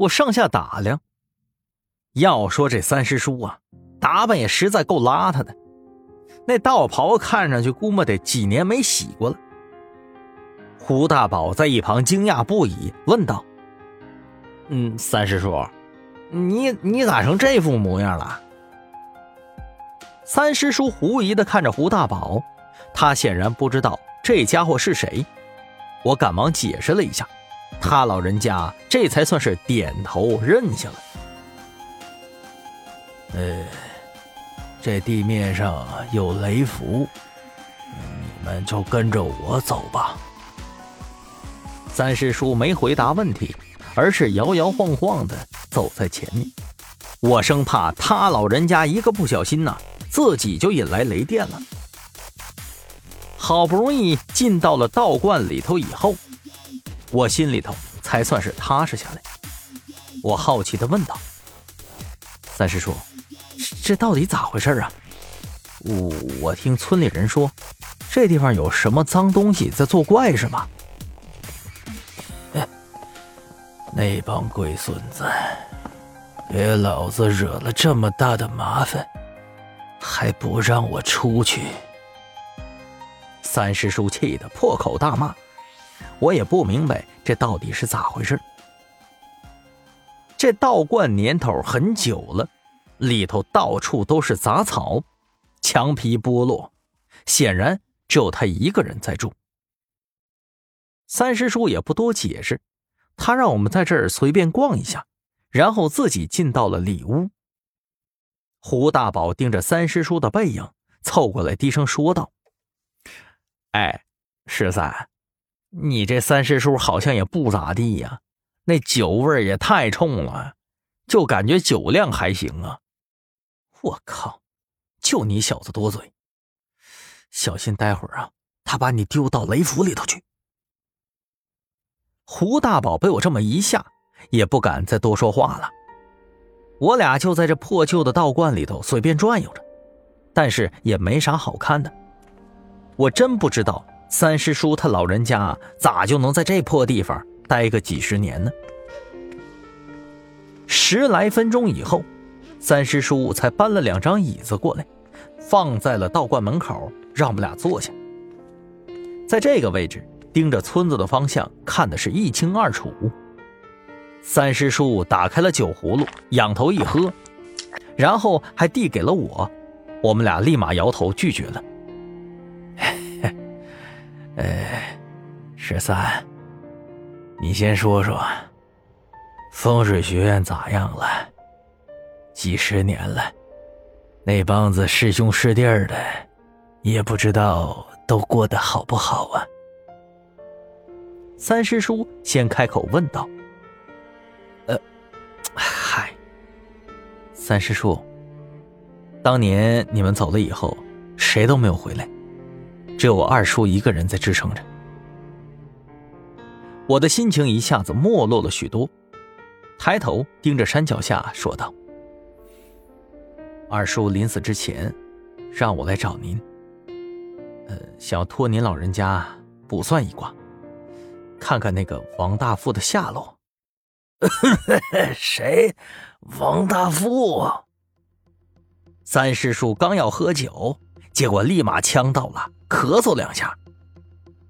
我上下打量，要说这三师叔啊，打扮也实在够邋遢的，那道袍看上去估摸得几年没洗过了。胡大宝在一旁惊讶不已，问道：“嗯，三师叔，你你咋成这副模样了？”三师叔狐疑的看着胡大宝，他显然不知道这家伙是谁。我赶忙解释了一下，他老人家这才算是点头认下了。呃，这地面上有雷符，你们就跟着我走吧。三师叔没回答问题，而是摇摇晃晃的走在前面。我生怕他老人家一个不小心呐，自己就引来雷电了。好不容易进到了道观里头以后，我心里头才算是踏实下来。我好奇的问道：“三师叔，这到底咋回事啊？我我听村里人说，这地方有什么脏东西在作怪，是吗？”那帮龟孙子，给老子惹了这么大的麻烦，还不让我出去！三师叔气得破口大骂，我也不明白这到底是咋回事。这道观年头很久了，里头到处都是杂草，墙皮剥落，显然只有他一个人在住。三师叔也不多解释。他让我们在这儿随便逛一下，然后自己进到了里屋。胡大宝盯着三师叔的背影，凑过来低声说道：“哎，十三，你这三师叔好像也不咋地呀，那酒味也太冲了，就感觉酒量还行啊。我靠，就你小子多嘴，小心待会儿啊，他把你丢到雷府里头去。”胡大宝被我这么一吓，也不敢再多说话了。我俩就在这破旧的道观里头随便转悠着，但是也没啥好看的。我真不知道三师叔他老人家咋就能在这破地方待个几十年呢？十来分钟以后，三师叔才搬了两张椅子过来，放在了道观门口，让我们俩坐下。在这个位置。盯着村子的方向看的是一清二楚。三师叔打开了酒葫芦，仰头一喝，然后还递给了我，我们俩立马摇头拒绝了。哎，十三，你先说说，风水学院咋样了？几十年了，那帮子师兄师弟的，也不知道都过得好不好啊？三师叔先开口问道：“呃，嗨，三师叔，当年你们走了以后，谁都没有回来，只有我二叔一个人在支撑着。我的心情一下子没落了许多，抬头盯着山脚下说道：‘二叔临死之前，让我来找您，呃，想要托您老人家卜算一卦。’”看看那个王大富的下落。谁？王大富？三师叔刚要喝酒，结果立马呛到了，咳嗽两下。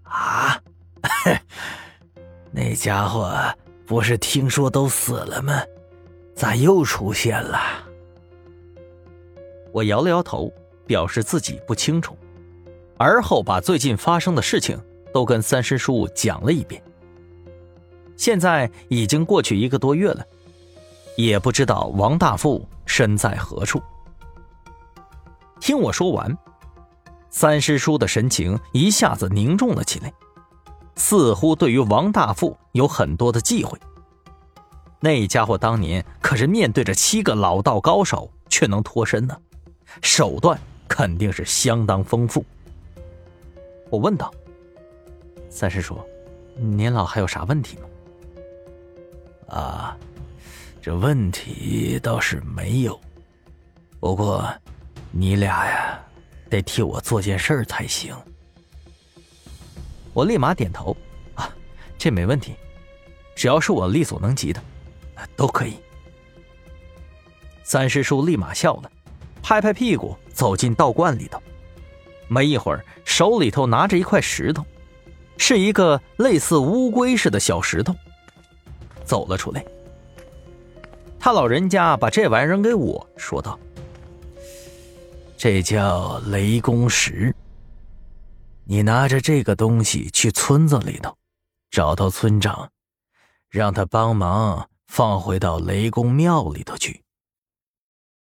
啊！那家伙不是听说都死了吗？咋又出现了？我摇了摇头，表示自己不清楚，而后把最近发生的事情。都跟三师叔讲了一遍。现在已经过去一个多月了，也不知道王大富身在何处。听我说完，三师叔的神情一下子凝重了起来，似乎对于王大富有很多的忌讳。那家伙当年可是面对着七个老道高手却能脱身呢，手段肯定是相当丰富。我问道。三师叔，您老还有啥问题吗？啊，这问题倒是没有，不过你俩呀，得替我做件事儿才行。我立马点头，啊，这没问题，只要是我力所能及的。都可以。三师叔立马笑了，拍拍屁股走进道观里头。没一会儿，手里头拿着一块石头，是一个类似乌龟似的小石头，走了出来。他老人家把这玩意扔给我，说道：“这叫雷公石。你拿着这个东西去村子里头，找到村长，让他帮忙放回到雷公庙里头去。”